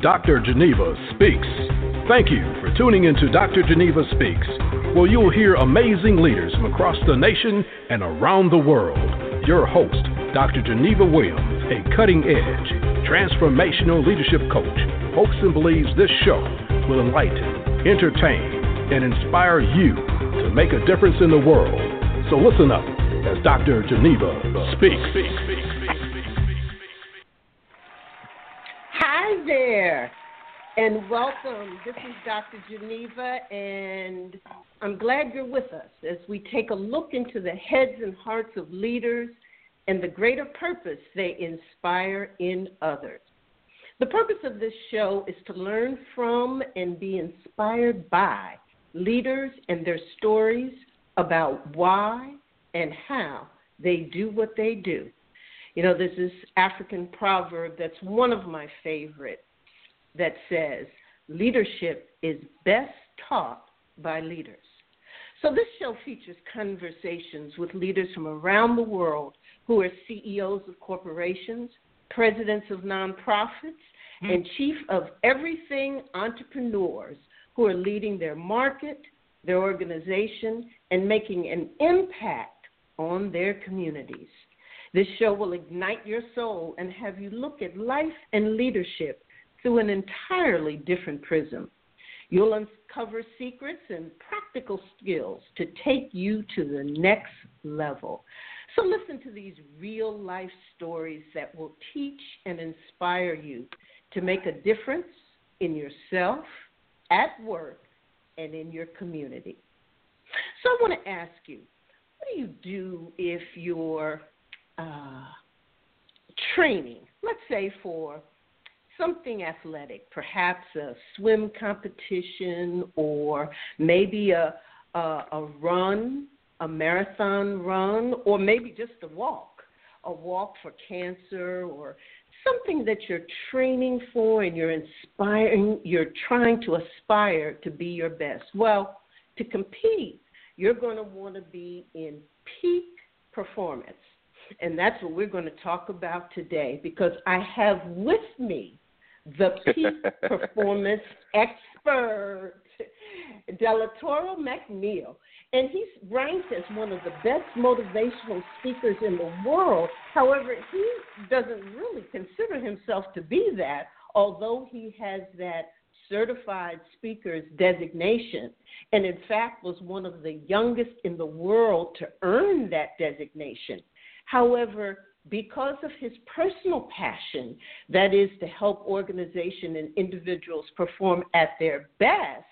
Dr. Geneva Speaks. Thank you for tuning into Dr. Geneva Speaks, where you'll hear amazing leaders from across the nation and around the world. Your host, Dr. Geneva Williams, a cutting edge, transformational leadership coach, hopes and believes this show will enlighten, entertain, and inspire you to make a difference in the world. So listen up as Dr. Geneva speaks. And welcome. This is Dr. Geneva, and I'm glad you're with us as we take a look into the heads and hearts of leaders and the greater purpose they inspire in others. The purpose of this show is to learn from and be inspired by leaders and their stories about why and how they do what they do. You know, there's this African proverb that's one of my favorites that says, leadership is best taught by leaders. So this show features conversations with leaders from around the world who are CEOs of corporations, presidents of nonprofits, mm-hmm. and chief of everything entrepreneurs who are leading their market, their organization, and making an impact on their communities. This show will ignite your soul and have you look at life and leadership through an entirely different prism. You'll uncover secrets and practical skills to take you to the next level. So, listen to these real life stories that will teach and inspire you to make a difference in yourself, at work, and in your community. So, I want to ask you what do you do if you're uh, training, let's say for something athletic, perhaps a swim competition or maybe a, a, a run, a marathon run, or maybe just a walk, a walk for cancer or something that you're training for and you're inspiring, you're trying to aspire to be your best. Well, to compete, you're going to want to be in peak performance. And that's what we're going to talk about today because I have with me the peak performance expert, Delatorro McNeal. And he's ranked as one of the best motivational speakers in the world. However, he doesn't really consider himself to be that, although he has that certified speaker's designation, and in fact was one of the youngest in the world to earn that designation. However, because of his personal passion, that is to help organizations and individuals perform at their best,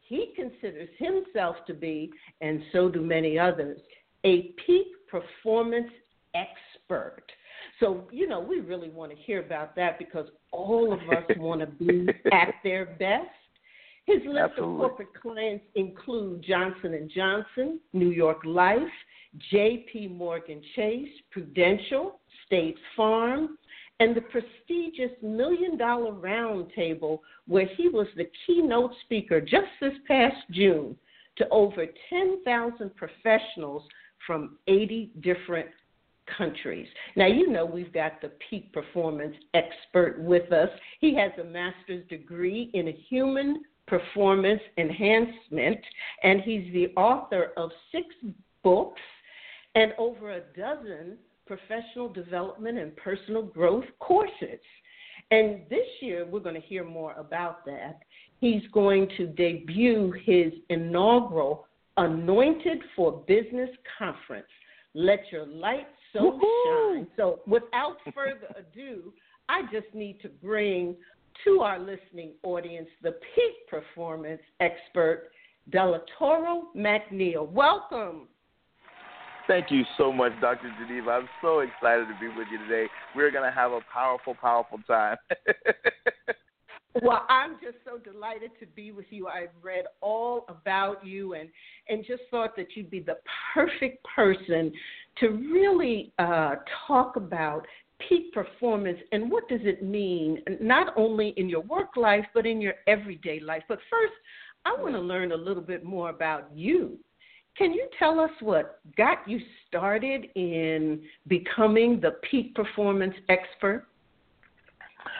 he considers himself to be, and so do many others, a peak performance expert. So, you know, we really want to hear about that because all of us want to be at their best. His list Absolutely. of corporate clients include Johnson and Johnson, New York Life, J.P. Morgan Chase, Prudential, State Farm, and the prestigious Million Dollar Roundtable, where he was the keynote speaker just this past June to over 10,000 professionals from 80 different countries. Now, you know, we've got the peak performance expert with us. He has a master's degree in human performance enhancement, and he's the author of six books and over a dozen professional development and personal growth courses. And this year, we're going to hear more about that. He's going to debut his inaugural Anointed for Business conference. Let your light so Woo-hoo! shine. So, without further ado, I just need to bring to our listening audience the peak performance expert, Delatorro McNeal. Welcome. Thank you so much, Dr. Geneva. I'm so excited to be with you today. We're going to have a powerful, powerful time. well, I'm just so delighted to be with you. I've read all about you and, and just thought that you'd be the perfect person to really uh, talk about peak performance and what does it mean, not only in your work life, but in your everyday life. But first, I want to learn a little bit more about you. Can you tell us what got you started in becoming the peak performance expert?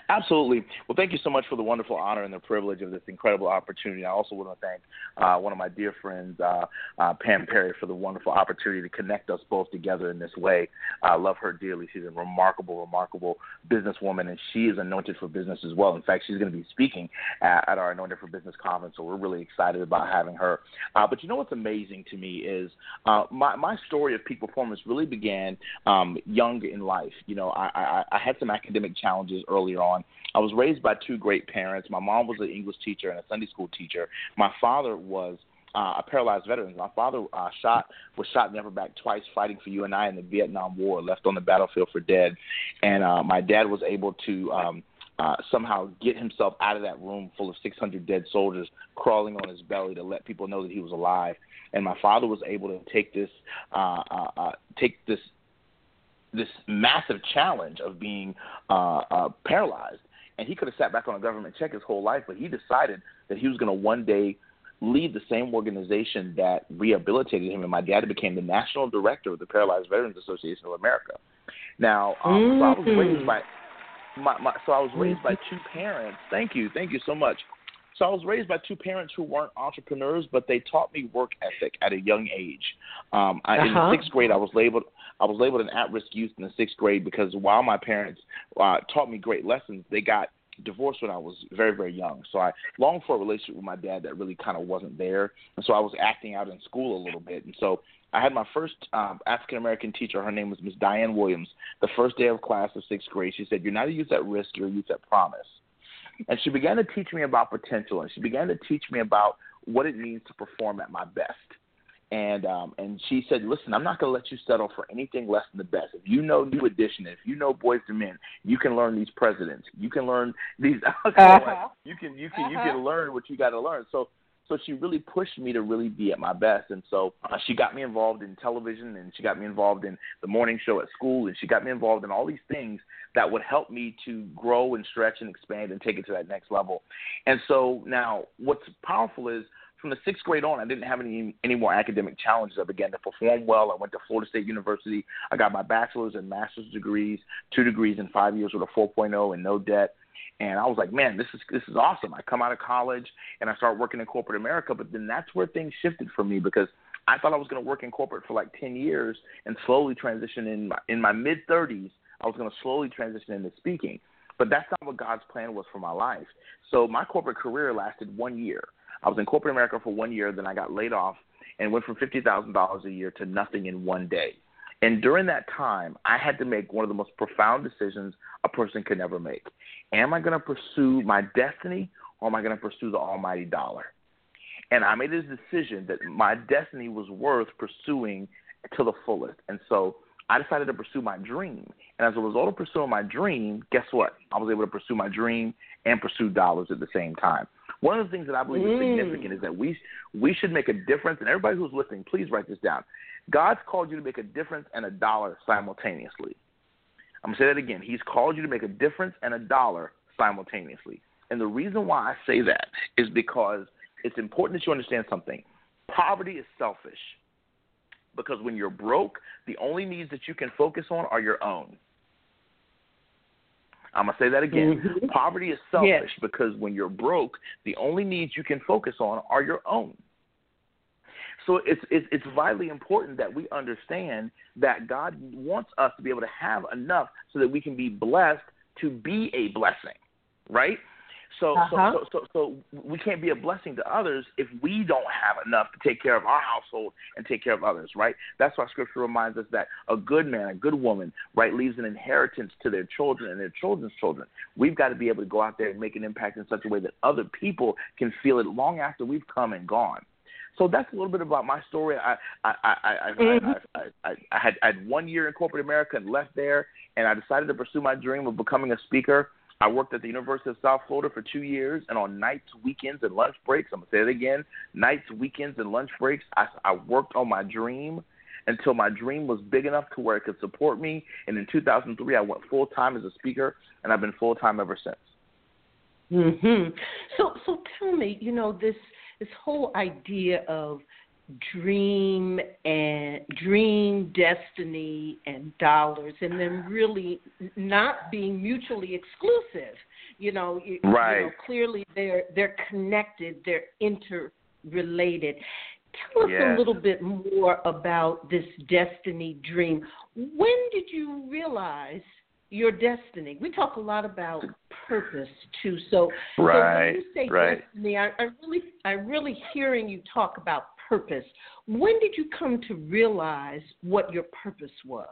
Absolutely. Well, thank you so much for the wonderful honor and the privilege of this incredible opportunity. I also want to thank uh, one of my dear friends, uh, uh, Pam Perry, for the wonderful opportunity to connect us both together in this way. I love her dearly. She's a remarkable, remarkable businesswoman, and she is anointed for business as well. In fact, she's going to be speaking at, at our Anointed for Business conference, so we're really excited about having her. Uh, but you know what's amazing to me is uh, my, my story of peak performance really began um, young in life. You know, I, I, I had some academic challenges earlier on. I was raised by two great parents. My mom was an English teacher and a Sunday school teacher. My father was uh, a paralyzed veteran. My father uh, shot was shot in upper back twice fighting for you and I in the Vietnam War, left on the battlefield for dead. And uh, my dad was able to um, uh, somehow get himself out of that room full of 600 dead soldiers crawling on his belly to let people know that he was alive. And my father was able to take this uh, uh, uh, take this this massive challenge of being uh, uh, paralyzed and he could have sat back on a government check his whole life, but he decided that he was going to one day lead the same organization that rehabilitated him, and my dad became the national director of the Paralyzed Veterans Association of America. Now, um, mm-hmm. so I was raised mm-hmm. by my, my so I was raised mm-hmm. by two parents. Thank you, thank you so much. So I was raised by two parents who weren't entrepreneurs, but they taught me work ethic at a young age. Um, I, uh-huh. In sixth grade, I was labeled I was labeled an at-risk youth in the sixth grade because while my parents uh, taught me great lessons, they got divorced when I was very very young. So I longed for a relationship with my dad that really kind of wasn't there, and so I was acting out in school a little bit, and so. I had my first um, African American teacher. Her name was Miss Diane Williams. The first day of class of sixth grade, she said, "You're not a youth at risk. You're a youth at promise." And she began to teach me about potential, and she began to teach me about what it means to perform at my best and um, and she said, "Listen, I'm not going to let you settle for anything less than the best. If you know New Edition, if you know Boyz II Men, you can learn these presidents. You can learn these. uh-huh. You can you can uh-huh. you can learn what you got to learn." So so she really pushed me to really be at my best, and so uh, she got me involved in television, and she got me involved in the morning show at school, and she got me involved in all these things that would help me to grow and stretch and expand and take it to that next level. And so now, what's powerful is from the sixth grade on, I didn't have any any more academic challenges. I began to perform well. I went to Florida State University. I got my bachelor's and master's degrees, two degrees in five years with a 4.0 and no debt. And I was like, man, this is this is awesome. I come out of college and I start working in corporate America. But then that's where things shifted for me because I thought I was going to work in corporate for like 10 years and slowly transition in my, in my mid 30s. I was going to slowly transition into speaking. But that's not what God's plan was for my life. So my corporate career lasted one year. I was in corporate America for one year, then I got laid off and went from fifty thousand dollars a year to nothing in one day. And during that time, I had to make one of the most profound decisions a person could never make. Am I going to pursue my destiny or am I going to pursue the almighty dollar? And I made this decision that my destiny was worth pursuing to the fullest. And so I decided to pursue my dream. And as a result of pursuing my dream, guess what? I was able to pursue my dream and pursue dollars at the same time. One of the things that I believe is mm. significant is that we we should make a difference. And everybody who's listening, please write this down. God's called you to make a difference and a dollar simultaneously. I'm gonna say that again. He's called you to make a difference and a dollar simultaneously. And the reason why I say that is because it's important that you understand something. Poverty is selfish. Because when you're broke, the only needs that you can focus on are your own. I'm gonna say that again. Mm-hmm. Poverty is selfish yes. because when you're broke, the only needs you can focus on are your own. So it's, it's it's vitally important that we understand that God wants us to be able to have enough so that we can be blessed to be a blessing, right? So, uh-huh. so, so, so, so we can't be a blessing to others if we don't have enough to take care of our household and take care of others, right? That's why Scripture reminds us that a good man, a good woman, right, leaves an inheritance to their children and their children's children. We've got to be able to go out there and make an impact in such a way that other people can feel it long after we've come and gone. So that's a little bit about my story. I I I I, mm-hmm. I, I, I, I had I had one year in corporate America and left there, and I decided to pursue my dream of becoming a speaker. I worked at the University of South Florida for two years, and on nights, weekends, and lunch breaks, I'm gonna say it again: nights, weekends, and lunch breaks. I, I worked on my dream until my dream was big enough to where it could support me. And in 2003, I went full time as a speaker, and I've been full time ever since. Mhm. So, so tell me, you know, this this whole idea of dream and dream destiny and dollars and then ah. really not being mutually exclusive you know, right. you know clearly they're they're connected they're interrelated tell us yes. a little bit more about this destiny dream when did you realize your destiny. We talk a lot about purpose too. So, right, so when you say right. destiny, I, I really, I really hearing you talk about purpose. When did you come to realize what your purpose was?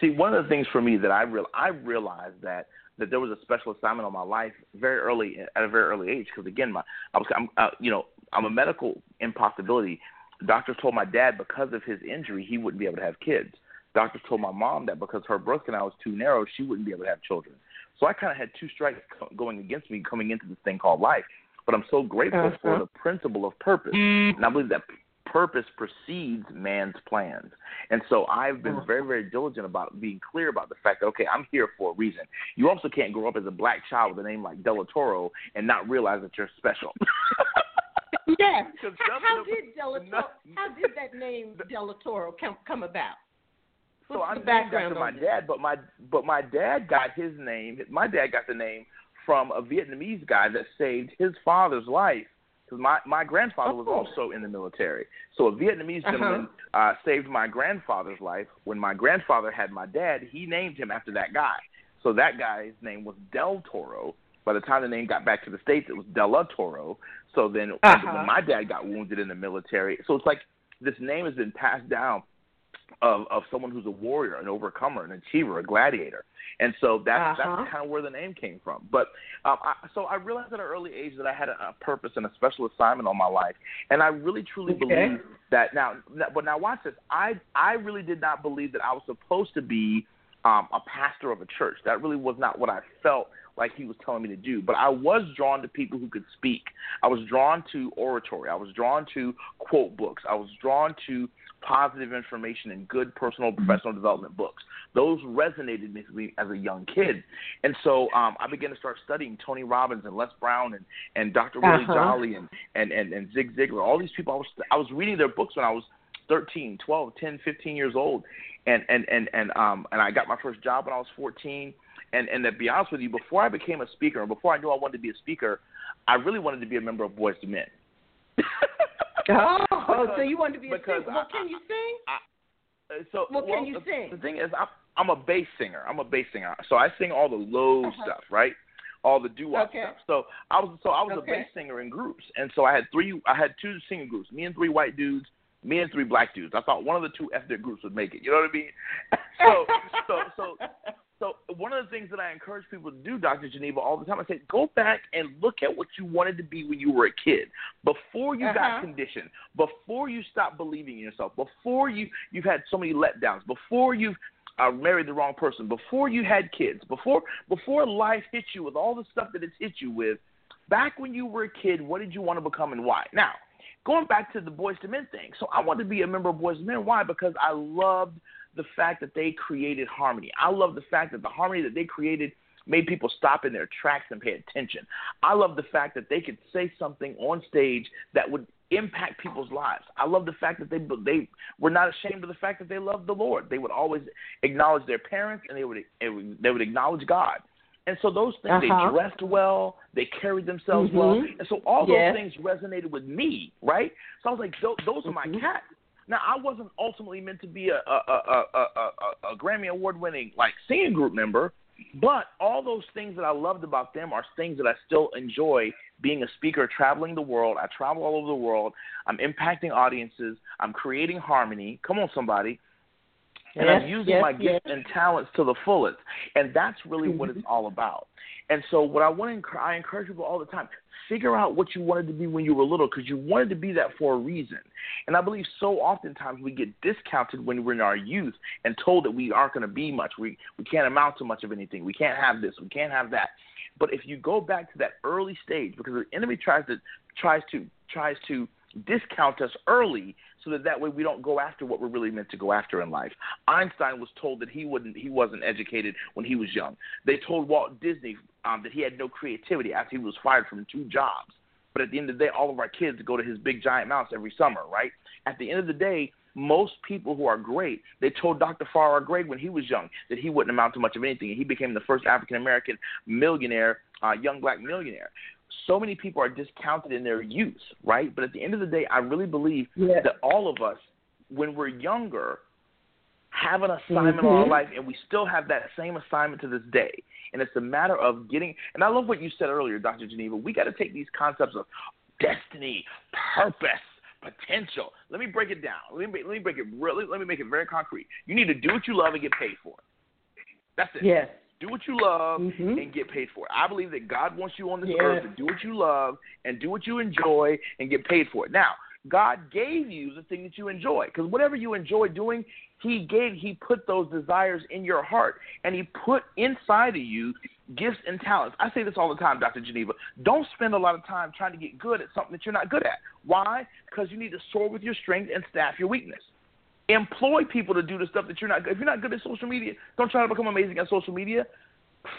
See, one of the things for me that I real I realized that that there was a special assignment on my life very early at a very early age because again, my I was I'm, uh, you know I'm a medical impossibility. Doctors told my dad because of his injury he wouldn't be able to have kids doctors told my mom that because her birth canal was too narrow, she wouldn't be able to have children. So I kind of had two strikes going against me coming into this thing called life. But I'm so grateful uh-huh. for the principle of purpose, and I believe that purpose precedes man's plans. And so I've been very, very diligent about being clear about the fact that okay, I'm here for a reason. You also can't grow up as a black child with a name like Delatorro and not realize that you're special. yes. How, how did Delatorro, how did that name Delatorro come come about? so I'm named after my dad, but my but my dad got his name. My dad got the name from a Vietnamese guy that saved his father's life. Because my my grandfather was also in the military, so a Vietnamese uh-huh. gentleman uh, saved my grandfather's life. When my grandfather had my dad, he named him after that guy. So that guy's name was Del Toro. By the time the name got back to the states, it was Delatorro. So then, uh-huh. when my dad got wounded in the military, so it's like this name has been passed down of of someone who's a warrior, an overcomer, an achiever, a gladiator. And so that's uh-huh. that's kind of where the name came from. But um, I, so I realized at an early age that I had a, a purpose and a special assignment on my life, and I really truly okay. believe that now. But now watch this. I I really did not believe that I was supposed to be um, a pastor of a church. That really was not what I felt like he was telling me to do. But I was drawn to people who could speak. I was drawn to oratory. I was drawn to quote books. I was drawn to positive information and good personal professional development books. Those resonated with me as a young kid, and so um, I began to start studying Tony Robbins and Les Brown and and Dr. Uh-huh. Willie Jolley and, and and and Zig Ziglar. All these people. I was I was reading their books when I was 13, 12, 10, 15 years old, and and and and um and I got my first job when I was 14. And and to be honest with you, before I became a speaker, and before I knew I wanted to be a speaker, I really wanted to be a member of Boyz II Men. oh, because, so you wanted to be a singer? Well, can you sing? I, uh, so well, well, can you the, sing? The thing is, I'm I'm a bass singer. I'm a bass singer, so I sing all the low uh-huh. stuff, right? All the doo wop okay. stuff. So I was so I was okay. a bass singer in groups, and so I had three. I had two singing groups. Me and three white dudes. Me and three black dudes. I thought one of the two ethnic groups would make it. You know what I mean? so so so so one of the things that I encourage people to do, Dr. Geneva, all the time, I say, go back and look at what you wanted to be when you were a kid, before you uh-huh. got conditioned, before you stopped believing in yourself, before you you've had so many letdowns, before you've uh, married the wrong person, before you had kids, before before life hit you with all the stuff that it's hit you with. Back when you were a kid, what did you want to become and why? Now, going back to the Boyz II Men thing, so I wanted to be a member of Boyz II Men. Why? Because I loved the fact that they created harmony. I love the fact that the harmony that they created made people stop in their tracks and pay attention. I love the fact that they could say something on stage that would impact people's lives. I love the fact that they they were not ashamed of the fact that they loved the Lord. They would always acknowledge their parents and they would they would acknowledge God. And so those things, uh-huh. they dressed well, they carried themselves mm-hmm. well, and so all yes. those things resonated with me, right? So I was like, those, those are my mm-hmm. cats. Now, I wasn't ultimately meant to be a a a a, a, a Grammy award winning like singing group member, but all those things that I loved about them are things that I still enjoy. Being a speaker, traveling the world, I travel all over the world. I'm impacting audiences. I'm creating harmony. Come on, somebody. And yes, I'm using yes, my yes. gifts and talents to the fullest. And that's really mm-hmm. what it's all about. And so, what I want to, I encourage people all the time: figure out what you wanted to be when you were little, because you wanted to be that for a reason. And I believe so oftentimes we get discounted when we're in our youth and told that we aren't going to be much. We we can't amount to much of anything. We can't have this. We can't have that. But if you go back to that early stage, because the enemy tries to tries to tries to discount us early so that that way we don't go after what we're really meant to go after in life. Einstein was told that he wouldn't he wasn't educated when he was young. They told Walt Disney um, that he had no creativity after he was fired from two jobs. but at the end of the day, all of our kids go to his big giant mouse every summer, right? At the end of the day, most people who are great, they told Dr. Farrah Gray when he was young that he wouldn't amount to much of anything, and he became the first African American millionaire, uh, young black millionaire. So many people are discounted in their youth, right? But at the end of the day, I really believe yes. that all of us, when we're younger, have an assignment mm-hmm. in our life, and we still have that same assignment to this day. And it's a matter of getting. And I love what you said earlier, Dr. Geneva. We got to take these concepts of destiny, purpose, potential. Let me break it down. Let me let me break it really. Let me make it very concrete. You need to do what you love and get paid for it. That's it. Yes. Do what you love mm-hmm. and get paid for it. I believe that God wants you on this yes. earth to do what you love and do what you enjoy and get paid for it. Now, God gave you the thing that you enjoy because whatever you enjoy doing, He gave, He put those desires in your heart and He put inside of you gifts and talents. I say this all the time, Dr. Geneva. Don't spend a lot of time trying to get good at something that you're not good at. Why? Because you need to soar with your strength and staff your weakness. Employ people to do the stuff that you're not good. If you're not good at social media, don't try to become amazing at social media.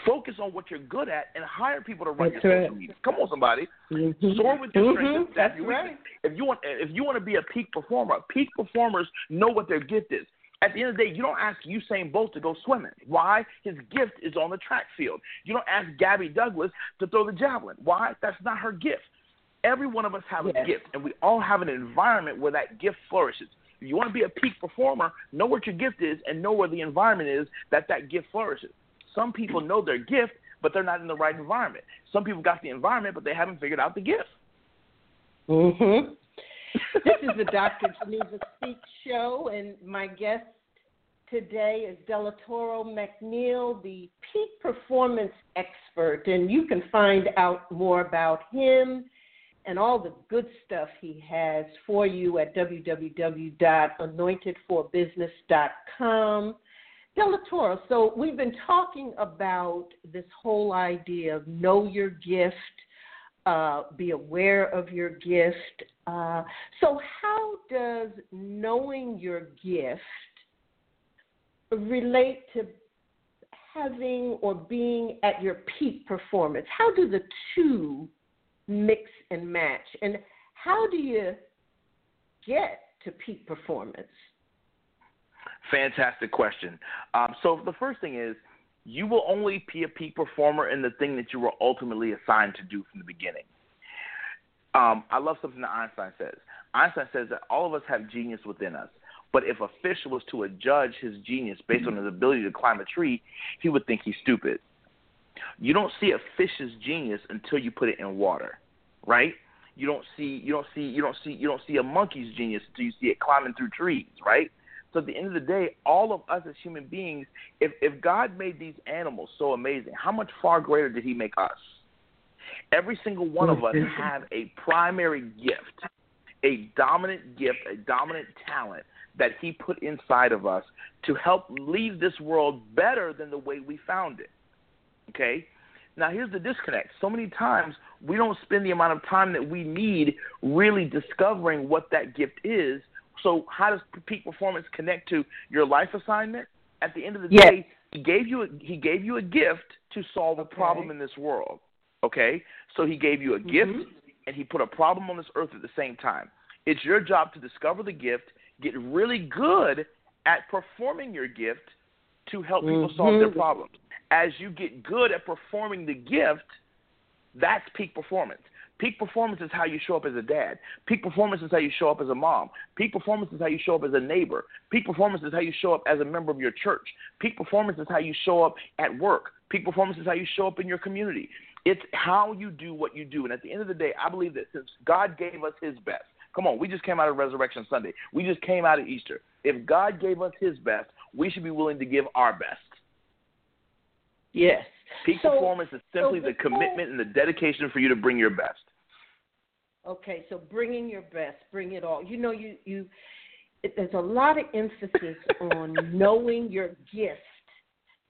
Focus on what you're good at and hire people to run That's your right. social media. Come on, somebody. Mm-hmm. Soar with your mm-hmm. strength and staff That's your right. If you want, if you want to be a peak performer, peak performers know what their gift is. At the end of the day, you don't ask Usain Bolt to go swimming. Why? His gift is on the track field. You don't ask Gabby Douglas to throw the javelin. Why? That's not her gift. Every one of us have yes. a gift, and we all have an environment where that gift flourishes. If you want to be a peak performer, know what your gift is and know where the environment is that that gift flourishes. Some people know their gift, but they're not in the right environment. Some people got the environment, but they haven't figured out the gift. Mm-hmm. this is the Dr. Geneva Speak show, and my guest today is Delatorro McNeal, the peak performance expert. And you can find out more about him and all the good stuff he has for you at www.anointedforbusiness.com. Delatorro, so we've been talking about this whole idea of know your gift, uh, be aware of your gift. Uh, so, how does knowing your gift relate to having or being at your peak performance? How do the two mix and match? And how do you get to peak performance? Fantastic question. Um, so the first thing is you will only be a peak performer in the thing that you were ultimately assigned to do from the beginning. Um, I love something that Einstein says. Einstein says that all of us have genius within us. But if a fish was to judge his genius based on his ability to climb a tree, he would think he's stupid. You don't see a fish's genius until you put it in water, right? You don't see you don't see you don't see you don't see a monkey's genius until you see it climbing through trees, right? So at the end of the day, all of us as human beings, if if God made these animals so amazing, how much far greater did he make us? Every single one of us have a primary gift, a dominant gift, a dominant talent that he put inside of us to help leave this world better than the way we found it. Okay? Now, here's the disconnect. So many times we don't spend the amount of time that we need really discovering what that gift is. So, how does peak performance connect to your life assignment? At the end of the yes. day, he gave you a, he gave you a gift to solve a problem in this world. Okay, so he gave you a mm-hmm. gift and he put a problem on this earth at the same time. It's your job to discover the gift get really good at performing your gift to help people mm-hmm. solve their problems. As you get good at performing the gift, that's peak performance. Peak performance is how you show up as a dad. Peak performance is how you show up as a mom. Peak performance is how you show up as a neighbor. Peak performance is how you show up as a member of your church. Peak performance is how you show up at work. Peak performance is how you show up in your community. It's how you do what you do. And at the end of the day, I believe that since God gave us his best, Come on, we just came out of Resurrection Sunday. We just came out of Easter. If God gave us His best, we should be willing to give our best. Yes. Peak so, performance is simply so the commitment and the dedication for you to bring your best. Okay, so bringing your best, bring it all. You know, you you. It, there's a lot of emphasis on knowing your gift,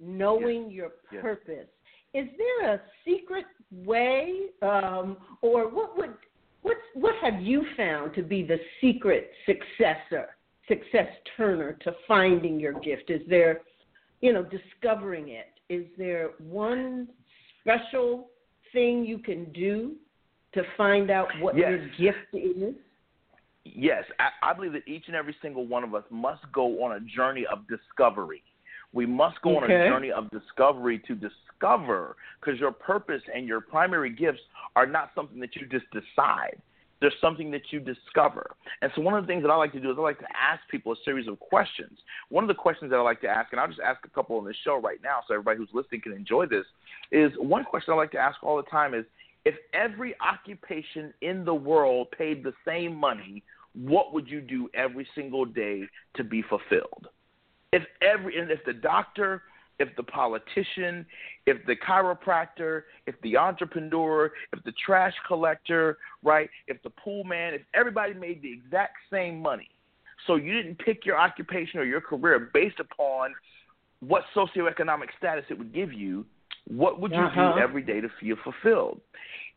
knowing yes. your yes. purpose. Is there a secret way, um, or what would what what have you found to be the secret successor, success turner to finding your gift? Is there, you know, discovering it? Is there one special thing you can do to find out what yes. your gift is? Yes, I, I believe that each and every single one of us must go on a journey of discovery. We must go okay. on a journey of discovery to discover because your purpose and your primary gifts are not something that you just decide. There's something that you discover. And so, one of the things that I like to do is I like to ask people a series of questions. One of the questions that I like to ask, and I'll just ask a couple on this show right now so everybody who's listening can enjoy this, is one question I like to ask all the time is if every occupation in the world paid the same money, what would you do every single day to be fulfilled? If every and if the doctor, if the politician, if the chiropractor, if the entrepreneur, if the trash collector, right, if the pool man, if everybody made the exact same money, so you didn't pick your occupation or your career based upon what socioeconomic status it would give you, what would you uh-huh. do every day to feel fulfilled?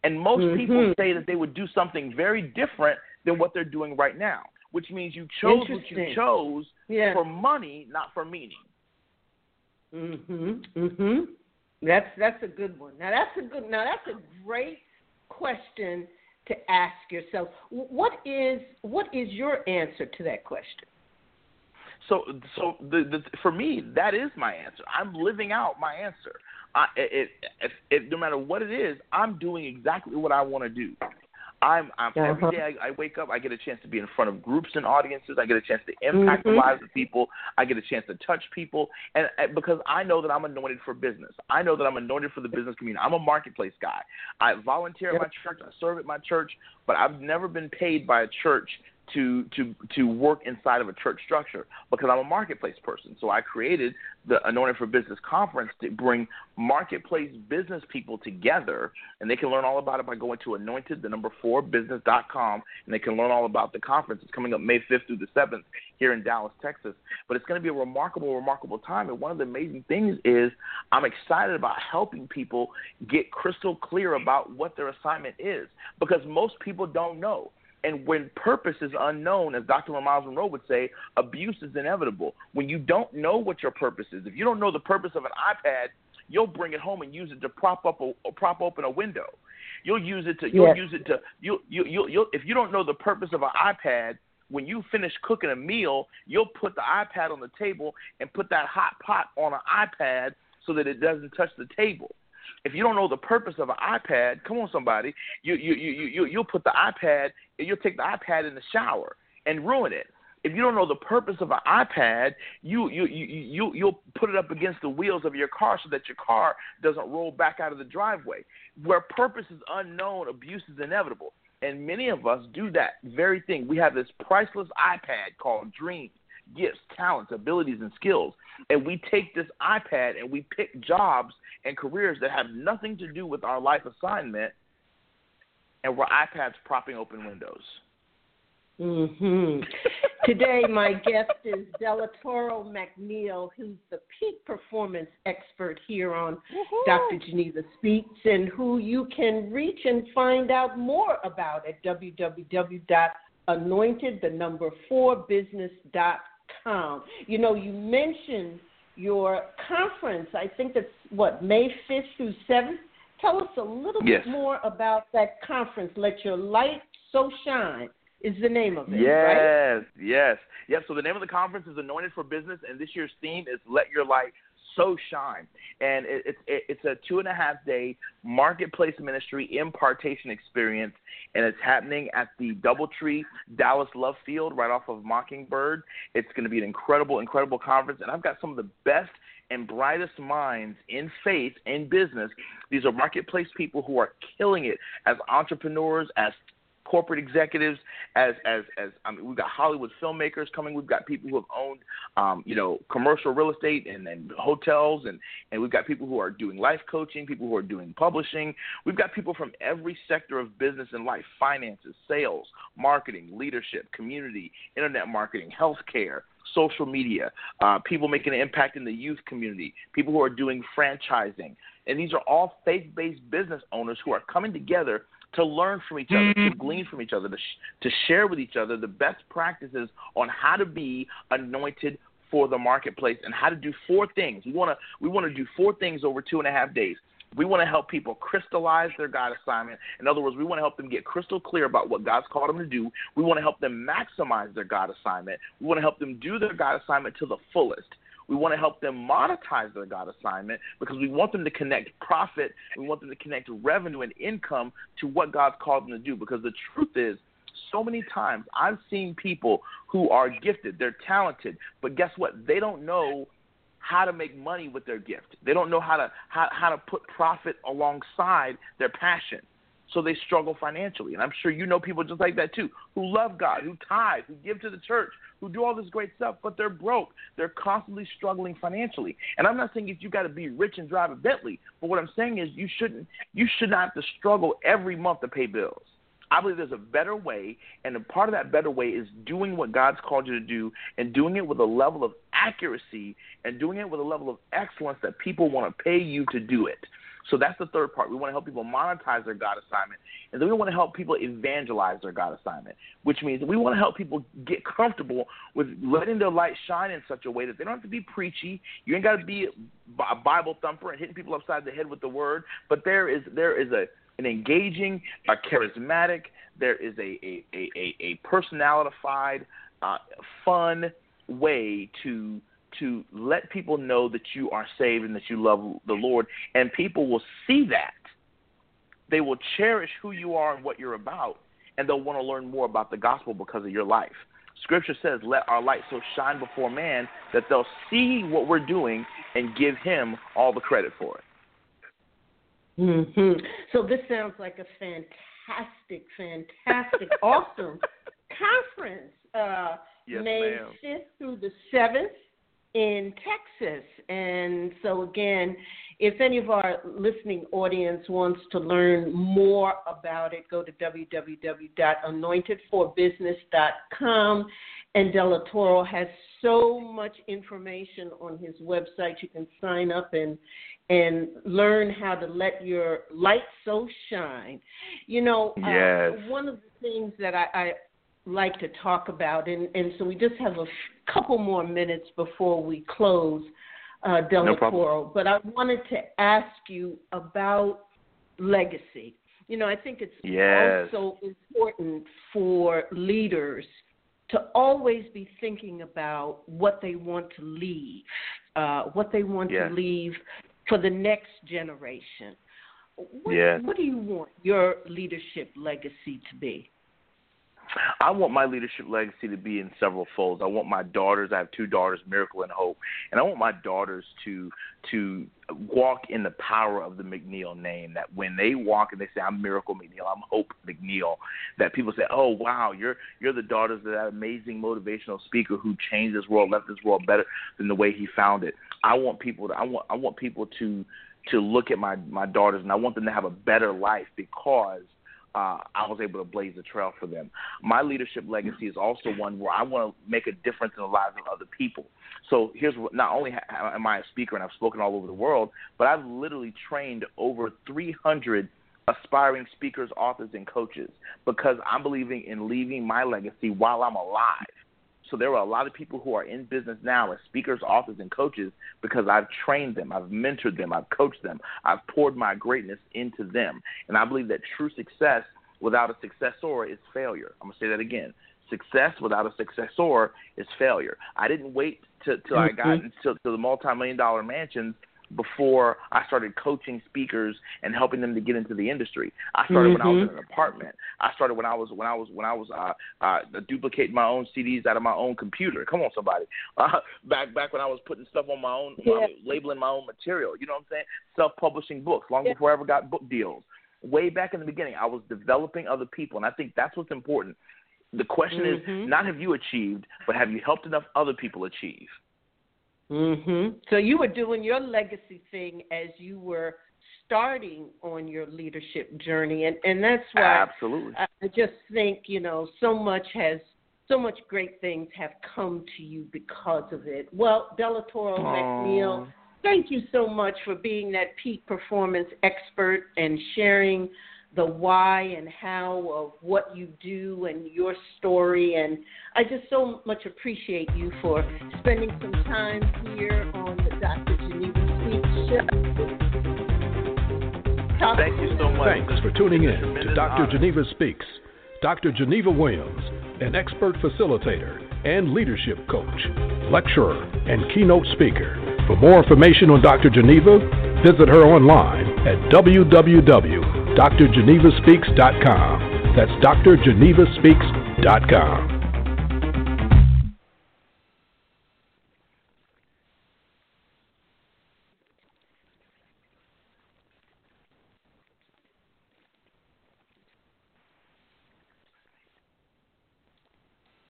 And most mm-hmm. people say that they would do something very different than what they're doing right now, which means you chose what you chose yeah. for money, not for meaning. Mhm. Mhm. That's that's a good one. Now that's a good. Now that's a great question to ask yourself. What is what is your answer to that question? So so the, the for me that is my answer. I'm living out my answer. I, it, it, it, no matter what it is, I'm doing exactly what I want to do. I'm, I'm uh-huh. every day I, I wake up, I get a chance to be in front of groups and audiences. I get a chance to impact mm-hmm. the lives of people. I get a chance to touch people, and, and because I know that I'm anointed for business. I know that I'm anointed for the business community. I'm a marketplace guy. I volunteer at my church. I serve at my church, but I've never been paid by a church to to to work inside of a church structure because I'm a marketplace person. So I created the Anointed for Business conference to bring marketplace business people together, and they can learn all about it by going to anointed the number four business.com, and they can learn all about the conference. It's coming up May 5th through the 7th here in Dallas, Texas. But it's going to be a remarkable, remarkable time. And one of the amazing things is I'm excited about helping people get crystal clear about what their assignment is because most people don't know. And when purpose is unknown, as Dr. Myles Munroe would say, abuse is inevitable. When you don't know what your purpose is, if you don't know the purpose of an iPad, you'll bring it home and use it to prop up a, or prop open a window. You'll use it to you'll yes. use it to you you you you if you don't know the purpose of an iPad, when you finish cooking a meal, you'll put the iPad on the table and put that hot pot on an iPad so that it doesn't touch the table if you don't know the purpose of an iPad, come on, somebody, you you you you you'll put the iPad, you'll take the iPad in the shower and ruin it. If you don't know the purpose of an iPad, you you you you you'll put it up against the wheels of your car so that your car doesn't roll back out of the driveway. Where purpose is unknown, abuse is inevitable. And many of us do that very thing. We have this priceless iPad called Dreams gifts, talents, abilities, and skills. And we take this iPad and we pick jobs and careers that have nothing to do with our life assignment, and we're iPads propping open windows. Mm-hmm. Today, my guest is Delatorro McNeal, who's the peak performance expert here on Woo-hoo. Dr. Geneva Speaks, and who you can reach and find out more about at www.anointed, the number four business.com. You know, you mentioned your conference. I think that's what May fifth through seventh. Tell us a little yes. bit more about that conference. Let your light so shine is the name of it. Yes, right? yes, yes. So the name of the conference is Anointed for Business, and this year's theme is Let Your Light so shine. And it, it, it, it's a two and a half day marketplace ministry impartation experience, and it's happening at the Doubletree Dallas Love Field right off of Mockingbird. It's going to be an incredible, incredible conference, and I've got some of the best and brightest minds in faith and business. These are marketplace people who are killing it as entrepreneurs, as corporate executives, as as as I mean, we've got Hollywood filmmakers coming. We've got people who have owned, um, you know, commercial real estate and, and hotels, and and we've got people who are doing life coaching, people who are doing publishing. We've got people from every sector of business and life: finances, sales, marketing, leadership, community, internet marketing, healthcare social media, uh, people making an impact in the youth community, people who are doing franchising. And these are all faith based business owners who are coming together to learn from each other, to mm-hmm. glean from each other, to, sh- to share with each other the best practices on how to be anointed for the marketplace and how to do four things. We want to we want to do four things over two and a half days. We want to help people crystallize their God assignment. In other words, we want to help them get crystal clear about what God's called them to do. We want to help them maximize their God assignment. We want to help them do their God assignment to the fullest. We want to help them monetize their God assignment because we want them to connect profit. We want them to connect revenue and income to what God's called them to do. Because the truth is, so many times I've seen people who are gifted, they're talented, but guess what? They don't know how to make money with their gift. They don't know how to how, how to put profit alongside their passion. So they struggle financially. And I'm sure you know people just like that too, who love God, who tithe, who give to the church, who do all this great stuff, but they're broke. They're constantly struggling financially. And I'm not saying if you got to be rich and drive a Bentley, but what I'm saying is you shouldn't you should not have to struggle every month to pay bills. I believe there's a better way, and a part of that better way is doing what God's called you to do and doing it with a level of accuracy and doing it with a level of excellence that people want to pay you to do it. So that's the third part. We want to help people monetize their God assignment. And then we want to help people evangelize their God assignment, which means we want to help people get comfortable with letting their light shine in such a way that they don't have to be preachy. You ain't got to be a Bible thumper and hitting people upside the head with the word, but there is there is a an engaging, a charismatic, there is a a a, a personalified, uh, fun way to to let people know that you are saved and that you love the Lord, and people will see that. They will cherish who you are and what you're about, and they'll want to learn more about the gospel because of your life. Scripture says, Let our light so shine before man that they'll see what we're doing and give him all the credit for it. Mm-hmm. So this sounds like a fantastic, fantastic, awesome conference. Uh, yes, May ma'am. 5th through the 7th in Texas. And so, again, if any of our listening audience wants to learn more about it, go to www.anointedforbusiness.com. And Delatorro has so much information on his website. You can sign up and and learn how to let your light so shine. You know, yes. uh, one of the things that I, I like to talk about, and, and so we just have a f- couple more minutes before we close, uh, Del no but I wanted to ask you about legacy. You know, I think it's yes. also important for leaders to always be thinking about what they want to leave, uh, what they want yes. to leave for the next generation. What, yes. what do you want your leadership legacy to be? I want my leadership legacy to be in several folds. I want my daughters. I have two daughters, Miracle and Hope, and I want my daughters to to walk in the power of the McNeal name. That when they walk and they say, "I'm Miracle McNeal," I'm Hope McNeal, that people say, "Oh wow, you're you're the daughters of that amazing motivational speaker who changed this world, left this world better than the way he found it." I want people to I want I want people to to look at my my daughters and I want them to have a better life because uh, I was able to blaze a trail for them. My leadership legacy is also one where I want to make a difference in the lives of other people. So here's what, not only am I a speaker and I've spoken all over the world, but I've literally trained over 300 aspiring speakers, authors, and coaches because I'm believing in leaving my legacy while I'm alive. So there are a lot of people who are in business now as speakers, authors, and coaches because I've trained them, I've mentored them, I've coached them, I've poured my greatness into them. And I believe that true success without a successor is failure. I'm going to say that again. Success without a successor is failure. I didn't wait till, till mm-hmm. I got into the multi-million dollar mansions before I started coaching speakers and helping them to get into the industry. I started mm-hmm. when I was in an apartment. I started when I was when I was when I was uh, uh, duplicating my own CDs out of my own computer. Come on, somebody. Uh, back back when I was putting stuff on my own, yeah. labeling my own material. You know what I'm saying? Self-publishing books long yeah. before I ever got book deals. Way back in the beginning, I was developing other people, and I think that's what's important. The question mm-hmm. is not have you achieved, but have you helped enough other people achieve? Mhm. So you were doing your legacy thing as you were starting on your leadership journey, and and that's why absolutely. I, I just think you know so much has so much great things have come to you because of it. Well, Delatorro McNeal, thank you so much for being that peak performance expert and sharing the why and how of what you do and your story. And I just so much appreciate you for spending some time here on the Dr. Geneva Speaks show. Doctor. Thank you so much. Thanks for tuning in to Dr. Geneva Speaks. Dr. Geneva Williams, an expert facilitator and leadership coach, lecturer, and keynote speaker. For more information on Dr. Geneva, visit her online at www.drgenevaspeaks.com. That's drgenevaspeaks.com.